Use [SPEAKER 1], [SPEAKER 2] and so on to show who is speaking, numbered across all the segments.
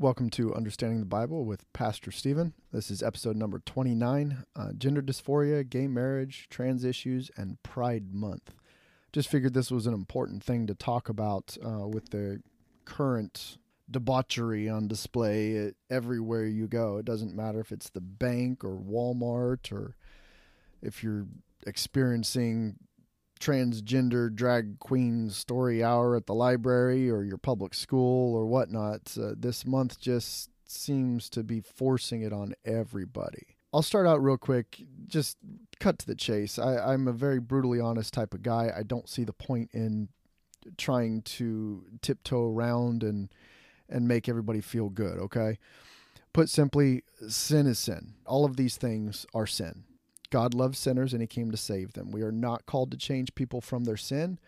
[SPEAKER 1] Welcome to Understanding the Bible with Pastor Steven. This is episode number 29 uh, Gender Dysphoria, Gay Marriage, Trans Issues, and Pride Month. Just figured this was an important thing to talk about uh, with the current debauchery on display everywhere you go. It doesn't matter if it's the bank or Walmart or if you're experiencing transgender drag queen story hour at the library or your public school or whatnot. Uh, this month just seems to be forcing it on everybody. I'll start out real quick, just cut to the chase. I, I'm a very brutally honest type of guy. I don't see the point in trying to tiptoe around and and make everybody feel good, okay? Put simply, sin is sin. All of these things are sin. God loves sinners and he came to save them. We are not called to change people from their sin,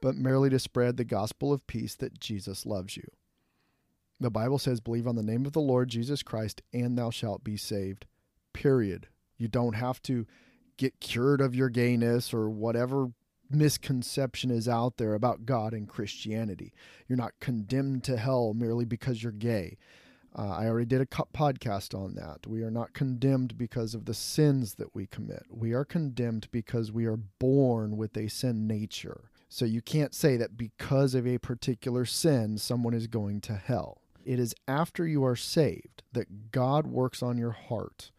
[SPEAKER 1] but merely to spread the gospel of peace that Jesus loves you. The Bible says, Believe on the name of the Lord Jesus Christ, and thou shalt be saved. Period. You don't have to get cured of your gayness or whatever misconception is out there about God and Christianity. You're not condemned to hell merely because you're gay. Uh, I already did a podcast on that. We are not condemned because of the sins that we commit. We are condemned because we are born with a sin nature. So you can't say that because of a particular sin, someone is going to hell. It is after you are saved that God works on your heart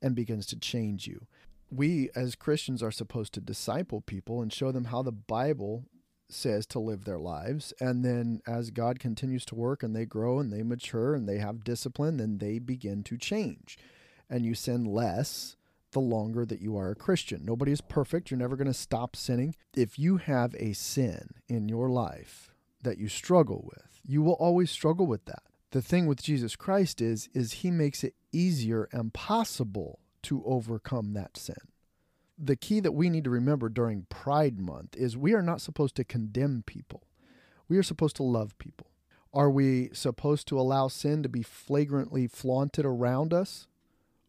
[SPEAKER 1] and begins to change you. We as Christians are supposed to disciple people and show them how the Bible says to live their lives. And then as God continues to work and they grow and they mature and they have discipline, then they begin to change. And you sin less the longer that you are a Christian. Nobody is perfect. You're never going to stop sinning. If you have a sin in your life that you struggle with, you will always struggle with that. The thing with Jesus Christ is is he makes it easier and possible to overcome that sin the key that we need to remember during Pride Month is we are not supposed to condemn people. We are supposed to love people. Are we supposed to allow sin to be flagrantly flaunted around us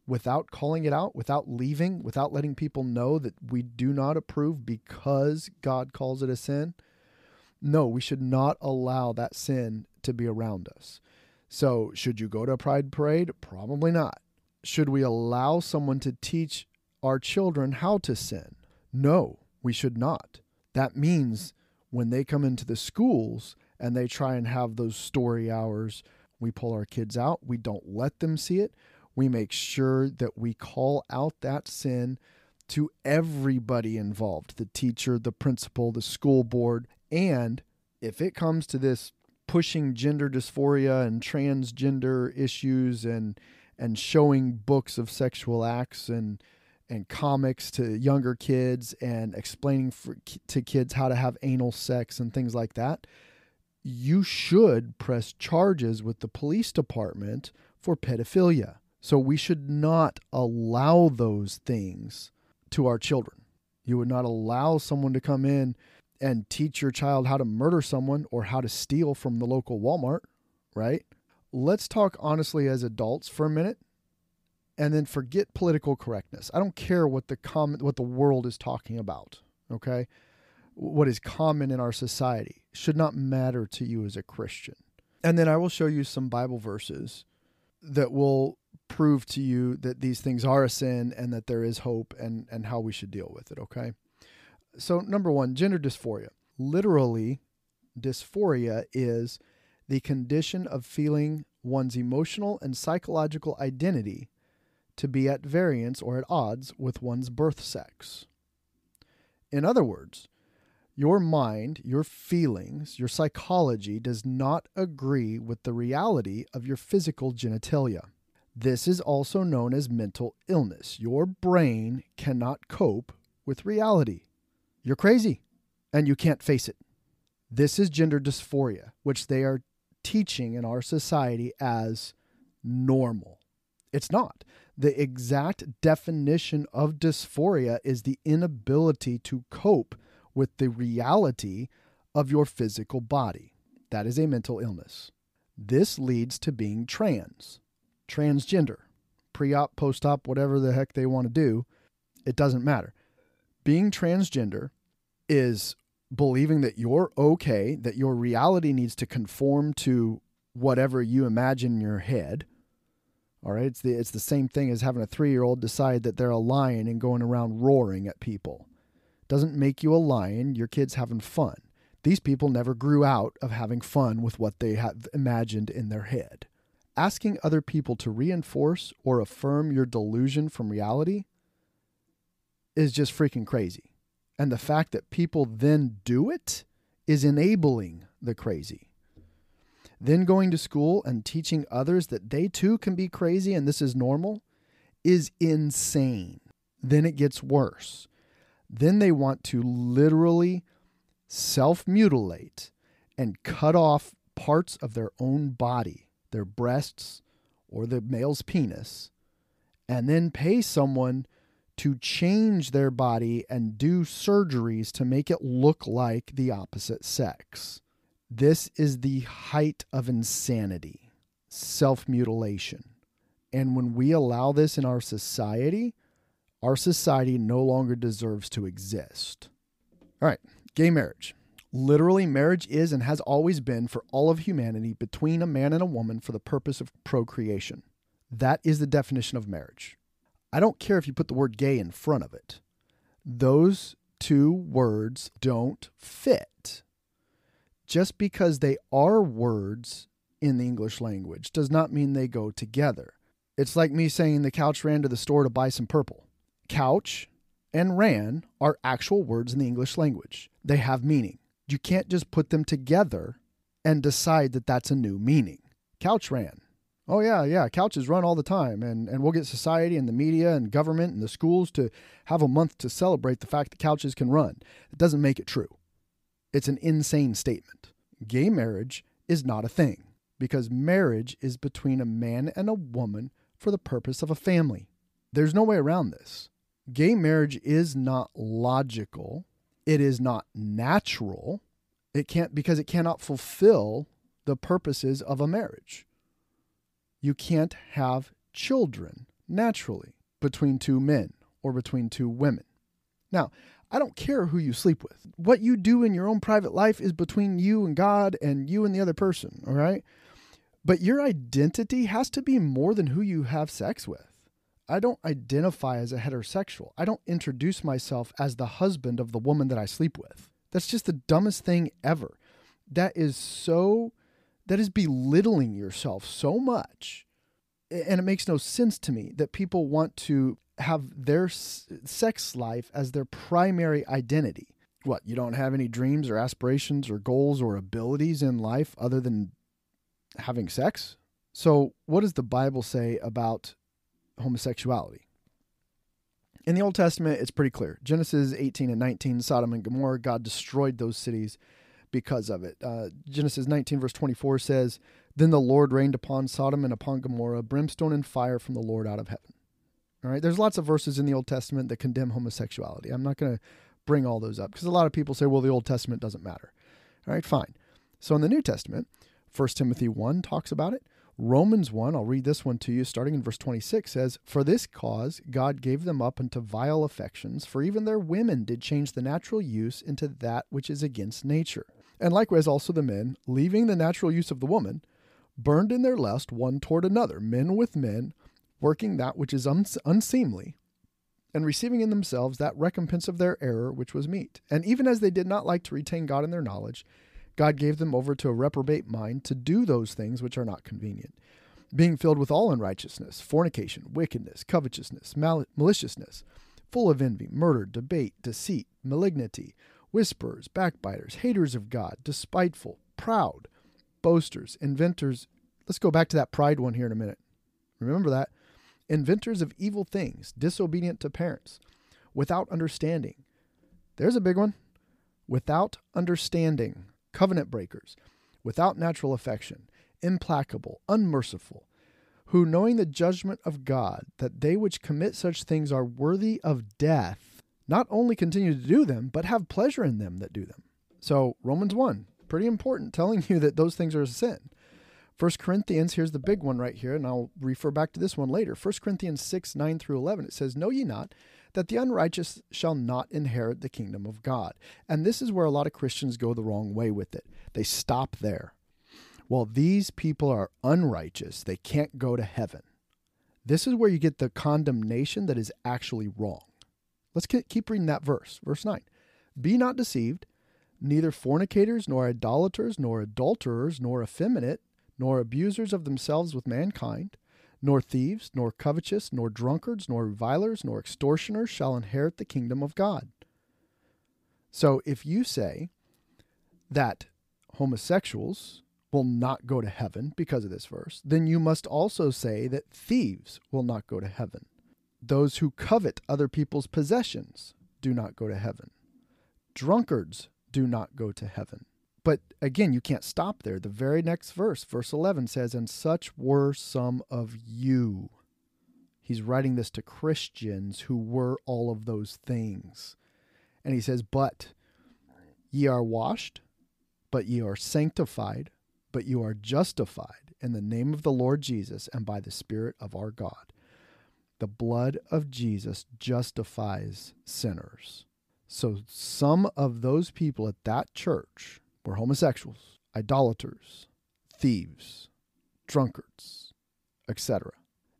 [SPEAKER 1] without calling it out, without leaving, without letting people know that we do not approve because God calls it a sin? No, we should not allow that sin to be around us. So, should you go to a pride parade? Probably not. Should we allow someone to teach our children how to sin. No, we should not. That means when they come into the schools and they try and have those story hours, we pull our kids out. We don't let them see it. We make sure that we call out that sin to everybody involved the teacher, the principal, the school board. And if it comes to this pushing gender dysphoria and transgender issues and and showing books of sexual acts and and comics to younger kids and explaining for, to kids how to have anal sex and things like that, you should press charges with the police department for pedophilia. So we should not allow those things to our children. You would not allow someone to come in and teach your child how to murder someone or how to steal from the local Walmart, right? Let's talk honestly as adults for a minute and then forget political correctness. I don't care what the com- what the world is talking about, okay? What is common in our society should not matter to you as a Christian. And then I will show you some Bible verses that will prove to you that these things are a sin and that there is hope and and how we should deal with it, okay? So number 1, gender dysphoria. Literally, dysphoria is the condition of feeling one's emotional and psychological identity to be at variance or at odds with one's birth sex. In other words, your mind, your feelings, your psychology does not agree with the reality of your physical genitalia. This is also known as mental illness. Your brain cannot cope with reality. You're crazy and you can't face it. This is gender dysphoria, which they are teaching in our society as normal. It's not. The exact definition of dysphoria is the inability to cope with the reality of your physical body. That is a mental illness. This leads to being trans, transgender, pre op, post op, whatever the heck they want to do. It doesn't matter. Being transgender is believing that you're okay, that your reality needs to conform to whatever you imagine in your head. All right, it's the it's the same thing as having a 3-year-old decide that they're a lion and going around roaring at people. Doesn't make you a lion, your kid's having fun. These people never grew out of having fun with what they have imagined in their head. Asking other people to reinforce or affirm your delusion from reality is just freaking crazy. And the fact that people then do it is enabling the crazy. Then going to school and teaching others that they too can be crazy and this is normal is insane. Then it gets worse. Then they want to literally self mutilate and cut off parts of their own body, their breasts or the male's penis, and then pay someone to change their body and do surgeries to make it look like the opposite sex. This is the height of insanity, self mutilation. And when we allow this in our society, our society no longer deserves to exist. All right, gay marriage. Literally, marriage is and has always been for all of humanity between a man and a woman for the purpose of procreation. That is the definition of marriage. I don't care if you put the word gay in front of it. Those two words don't fit. Just because they are words in the English language does not mean they go together. It's like me saying the couch ran to the store to buy some purple. Couch and ran are actual words in the English language, they have meaning. You can't just put them together and decide that that's a new meaning. Couch ran. Oh yeah, yeah. Couches run all the time, and and we'll get society and the media and government and the schools to have a month to celebrate the fact that couches can run. It doesn't make it true. It's an insane statement. Gay marriage is not a thing because marriage is between a man and a woman for the purpose of a family. There's no way around this. Gay marriage is not logical. It is not natural. It can't because it cannot fulfill the purposes of a marriage you can't have children naturally between two men or between two women. Now, I don't care who you sleep with. What you do in your own private life is between you and God and you and the other person, all right? But your identity has to be more than who you have sex with. I don't identify as a heterosexual. I don't introduce myself as the husband of the woman that I sleep with. That's just the dumbest thing ever. That is so that is belittling yourself so much. And it makes no sense to me that people want to have their sex life as their primary identity. What, you don't have any dreams or aspirations or goals or abilities in life other than having sex? So, what does the Bible say about homosexuality? In the Old Testament, it's pretty clear. Genesis 18 and 19, Sodom and Gomorrah, God destroyed those cities because of it. Uh, Genesis 19, verse 24 says, Then the Lord rained upon Sodom and upon Gomorrah brimstone and fire from the Lord out of heaven. All right, there's lots of verses in the Old Testament that condemn homosexuality. I'm not going to bring all those up because a lot of people say, well, the Old Testament doesn't matter. All right, fine. So in the New Testament, 1 Timothy 1 talks about it. Romans 1, I'll read this one to you, starting in verse 26, says, For this cause God gave them up unto vile affections, for even their women did change the natural use into that which is against nature. And likewise also the men, leaving the natural use of the woman, burned in their lust one toward another, men with men, working that which is unseemly, and receiving in themselves that recompense of their error which was meet. And even as they did not like to retain God in their knowledge, God gave them over to a reprobate mind to do those things which are not convenient, being filled with all unrighteousness, fornication, wickedness, covetousness, mal- maliciousness, full of envy, murder, debate, deceit, malignity whisperers, backbiters, haters of God, despiteful, proud, boasters, inventors. Let's go back to that pride one here in a minute. Remember that. Inventors of evil things, disobedient to parents, without understanding. There's a big one. Without understanding, covenant breakers, without natural affection, implacable, unmerciful, who knowing the judgment of God, that they which commit such things are worthy of death, not only continue to do them, but have pleasure in them that do them. So, Romans 1, pretty important, telling you that those things are a sin. 1 Corinthians, here's the big one right here, and I'll refer back to this one later. 1 Corinthians 6, 9 through 11, it says, Know ye not that the unrighteous shall not inherit the kingdom of God? And this is where a lot of Christians go the wrong way with it. They stop there. Well, these people are unrighteous. They can't go to heaven. This is where you get the condemnation that is actually wrong. Let's keep reading that verse. Verse 9 Be not deceived, neither fornicators, nor idolaters, nor adulterers, nor effeminate, nor abusers of themselves with mankind, nor thieves, nor covetous, nor drunkards, nor revilers, nor extortioners shall inherit the kingdom of God. So if you say that homosexuals will not go to heaven because of this verse, then you must also say that thieves will not go to heaven. Those who covet other people's possessions do not go to heaven. Drunkards do not go to heaven. But again, you can't stop there. The very next verse, verse 11, says, And such were some of you. He's writing this to Christians who were all of those things. And he says, But ye are washed, but ye are sanctified, but you are justified in the name of the Lord Jesus and by the Spirit of our God. The blood of Jesus justifies sinners. So some of those people at that church were homosexuals, idolaters, thieves, drunkards, etc.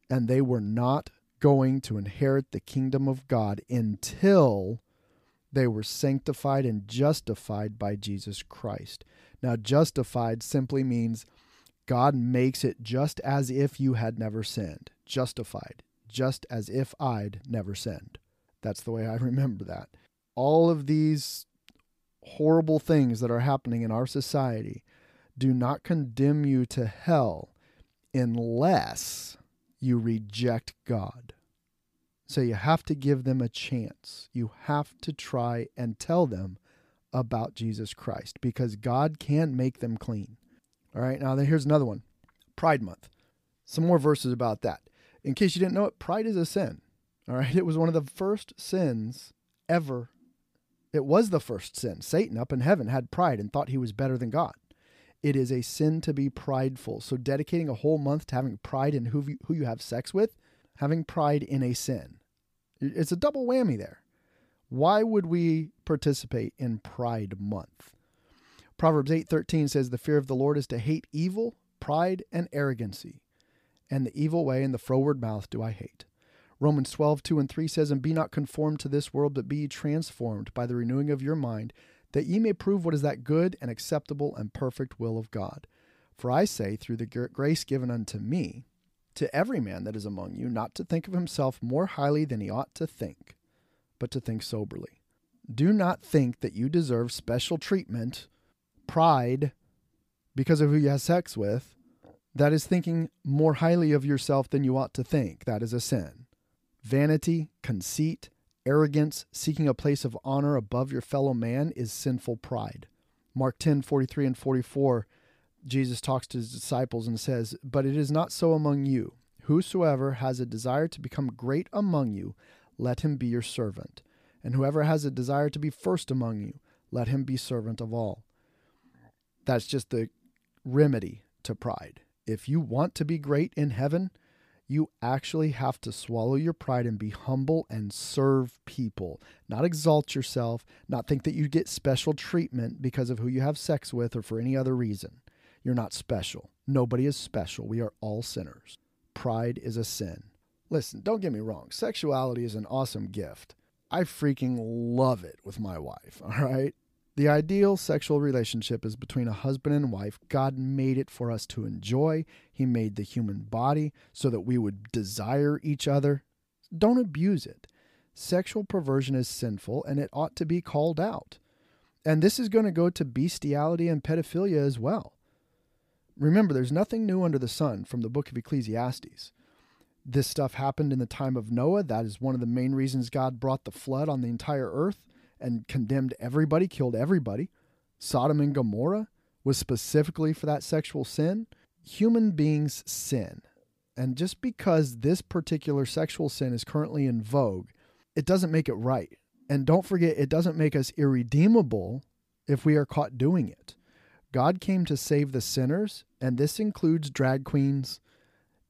[SPEAKER 1] And they were not going to inherit the kingdom of God until they were sanctified and justified by Jesus Christ. Now, justified simply means God makes it just as if you had never sinned. Justified, just as if I'd never sinned. That's the way I remember that. All of these horrible things that are happening in our society do not condemn you to hell unless you reject God. So you have to give them a chance. You have to try and tell them about Jesus Christ because God can make them clean. All right, now here's another one Pride Month. Some more verses about that. In case you didn't know it, pride is a sin. All right, it was one of the first sins ever. It was the first sin. Satan up in heaven had pride and thought he was better than God. It is a sin to be prideful. So, dedicating a whole month to having pride in who you, who you have sex with, having pride in a sin. It's a double whammy there. Why would we participate in Pride Month? Proverbs 8:13 says the fear of the Lord is to hate evil, pride and arrogancy, and the evil way and the froward mouth do I hate. Romans 12, 2 and 3 says, And be not conformed to this world, but be ye transformed by the renewing of your mind, that ye may prove what is that good and acceptable and perfect will of God. For I say, through the grace given unto me, to every man that is among you, not to think of himself more highly than he ought to think, but to think soberly. Do not think that you deserve special treatment, pride, because of who you have sex with. That is thinking more highly of yourself than you ought to think. That is a sin. Vanity, conceit, arrogance, seeking a place of honor above your fellow man is sinful pride. Mark 10 43 and 44, Jesus talks to his disciples and says, But it is not so among you. Whosoever has a desire to become great among you, let him be your servant. And whoever has a desire to be first among you, let him be servant of all. That's just the remedy to pride. If you want to be great in heaven, you actually have to swallow your pride and be humble and serve people, not exalt yourself, not think that you get special treatment because of who you have sex with or for any other reason. You're not special. Nobody is special. We are all sinners. Pride is a sin. Listen, don't get me wrong. Sexuality is an awesome gift. I freaking love it with my wife, all right? The ideal sexual relationship is between a husband and wife. God made it for us to enjoy. He made the human body so that we would desire each other. Don't abuse it. Sexual perversion is sinful and it ought to be called out. And this is going to go to bestiality and pedophilia as well. Remember, there's nothing new under the sun from the book of Ecclesiastes. This stuff happened in the time of Noah. That is one of the main reasons God brought the flood on the entire earth and condemned everybody, killed everybody. Sodom and Gomorrah was specifically for that sexual sin. Human beings sin. And just because this particular sexual sin is currently in vogue, it doesn't make it right. And don't forget, it doesn't make us irredeemable if we are caught doing it. God came to save the sinners, and this includes drag queens,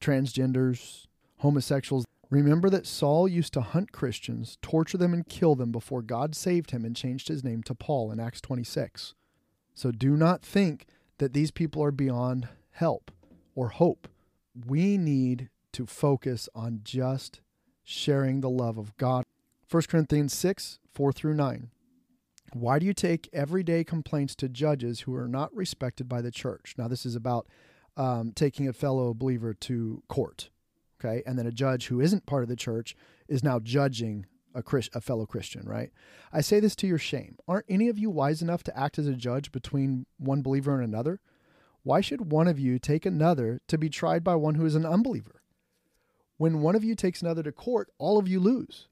[SPEAKER 1] transgenders, homosexuals. Remember that Saul used to hunt Christians, torture them, and kill them before God saved him and changed his name to Paul in Acts 26. So do not think that these people are beyond help or hope. We need to focus on just sharing the love of God. 1 Corinthians 6 4 through 9. Why do you take everyday complaints to judges who are not respected by the church? Now, this is about um, taking a fellow believer to court. Okay. And then a judge who isn't part of the church is now judging a, a fellow Christian, right? I say this to your shame. Aren't any of you wise enough to act as a judge between one believer and another? Why should one of you take another to be tried by one who is an unbeliever? When one of you takes another to court, all of you lose.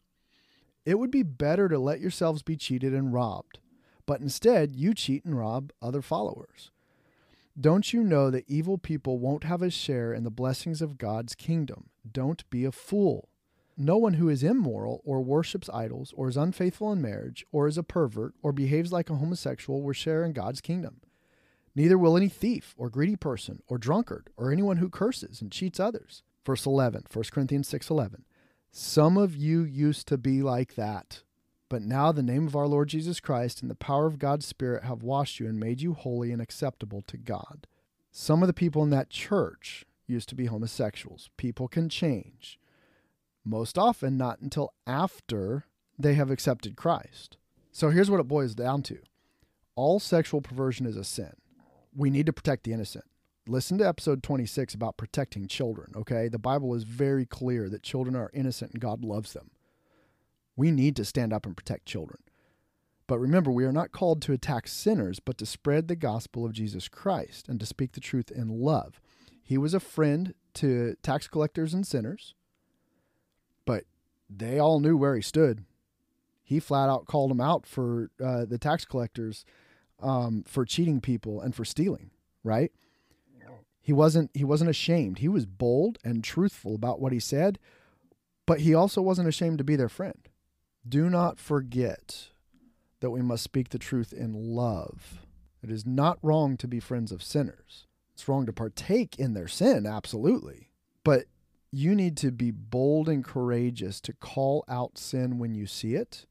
[SPEAKER 1] It would be better to let yourselves be cheated and robbed, but instead you cheat and rob other followers. Don't you know that evil people won't have a share in the blessings of God's kingdom? Don't be a fool. No one who is immoral or worships idols or is unfaithful in marriage or is a pervert or behaves like a homosexual will share in God's kingdom. Neither will any thief or greedy person or drunkard or anyone who curses and cheats others. Verse 11, 1 Corinthians 6:11. Some of you used to be like that, but now the name of our Lord Jesus Christ and the power of God's Spirit have washed you and made you holy and acceptable to God. Some of the people in that church used to be homosexuals. People can change. Most often, not until after they have accepted Christ. So here's what it boils down to all sexual perversion is a sin. We need to protect the innocent. Listen to episode 26 about protecting children, okay? The Bible is very clear that children are innocent and God loves them. We need to stand up and protect children. But remember, we are not called to attack sinners, but to spread the gospel of Jesus Christ and to speak the truth in love. He was a friend to tax collectors and sinners, but they all knew where he stood. He flat out called them out for uh, the tax collectors um, for cheating people and for stealing, right? He wasn't he wasn't ashamed. He was bold and truthful about what he said, but he also wasn't ashamed to be their friend. Do not forget that we must speak the truth in love. It is not wrong to be friends of sinners. It's wrong to partake in their sin, absolutely. But you need to be bold and courageous to call out sin when you see it.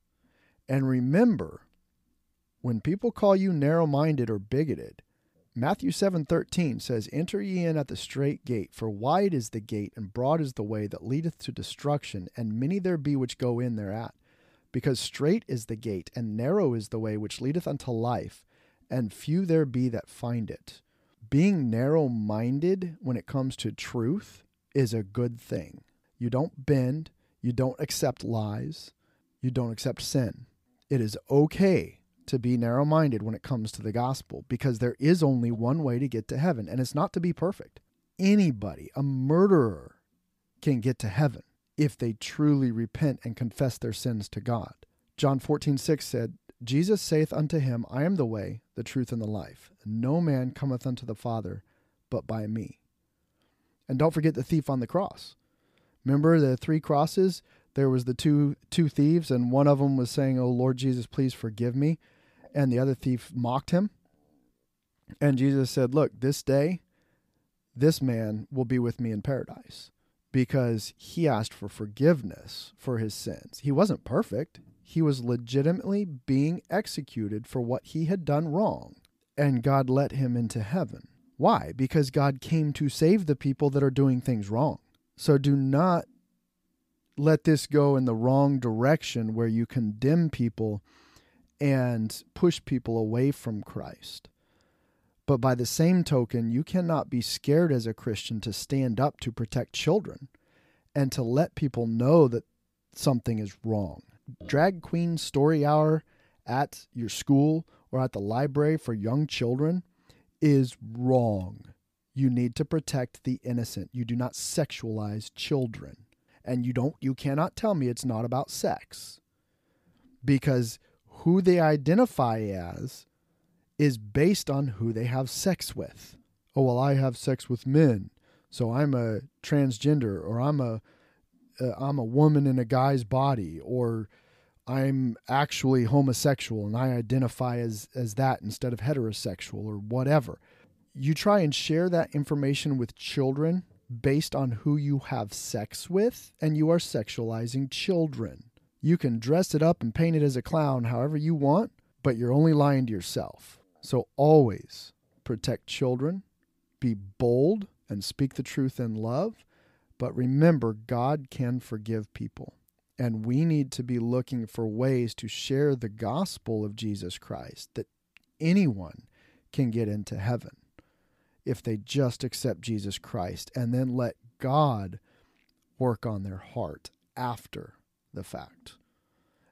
[SPEAKER 1] And remember, when people call you narrow minded or bigoted, Matthew 7:13 says, "Enter ye in at the strait gate, for wide is the gate and broad is the way that leadeth to destruction, and many there be which go in thereat. Because strait is the gate and narrow is the way which leadeth unto life, and few there be that find it." Being narrow-minded when it comes to truth is a good thing. You don't bend, you don't accept lies, you don't accept sin. It is okay to be narrow minded when it comes to the gospel because there is only one way to get to heaven, and it's not to be perfect. Anybody, a murderer, can get to heaven if they truly repent and confess their sins to God. John 14, 6 said, Jesus saith unto him, I am the way, the truth, and the life. No man cometh unto the Father but by me. And don't forget the thief on the cross. Remember the three crosses? There was the two two thieves, and one of them was saying, "Oh Lord Jesus, please forgive me." and the other thief mocked him. And Jesus said, Look, this day, this man will be with me in paradise because he asked for forgiveness for his sins. He wasn't perfect, he was legitimately being executed for what he had done wrong, and God let him into heaven. Why? Because God came to save the people that are doing things wrong. So do not let this go in the wrong direction where you condemn people and push people away from Christ. But by the same token, you cannot be scared as a Christian to stand up to protect children and to let people know that something is wrong. Drag queen story hour at your school or at the library for young children is wrong. You need to protect the innocent. You do not sexualize children. And you don't you cannot tell me it's not about sex. Because who they identify as is based on who they have sex with. Oh, well, I have sex with men, so I'm a transgender, or I'm a uh, a woman in a guy's body, or I'm actually homosexual and I identify as as that instead of heterosexual or whatever. You try and share that information with children based on who you have sex with, and you are sexualizing children. You can dress it up and paint it as a clown however you want, but you're only lying to yourself. So always protect children, be bold, and speak the truth in love. But remember, God can forgive people. And we need to be looking for ways to share the gospel of Jesus Christ that anyone can get into heaven if they just accept Jesus Christ and then let God work on their heart after the fact.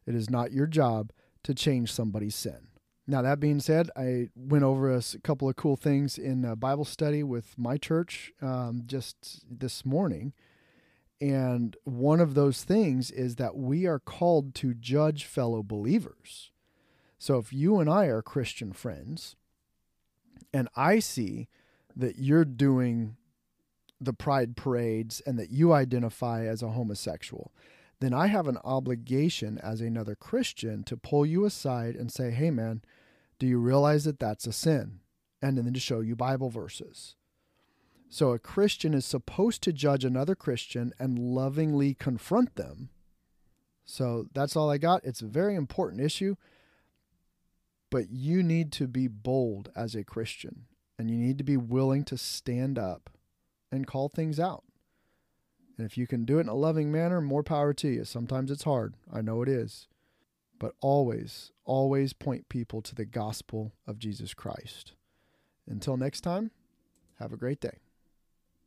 [SPEAKER 1] It is not your job to change somebody's sin. Now, that being said, I went over a couple of cool things in Bible study with my church um, just this morning. And one of those things is that we are called to judge fellow believers. So if you and I are Christian friends, and I see that you're doing the pride parades and that you identify as a homosexual, then I have an obligation as another Christian to pull you aside and say, hey, man, do you realize that that's a sin? And then to show you Bible verses. So a Christian is supposed to judge another Christian and lovingly confront them. So that's all I got. It's a very important issue, but you need to be bold as a Christian and you need to be willing to stand up and call things out. And if you can do it in a loving manner, more power to you. Sometimes it's hard. I know it is. But always, always point people to the gospel of Jesus Christ. Until next time, have a great day.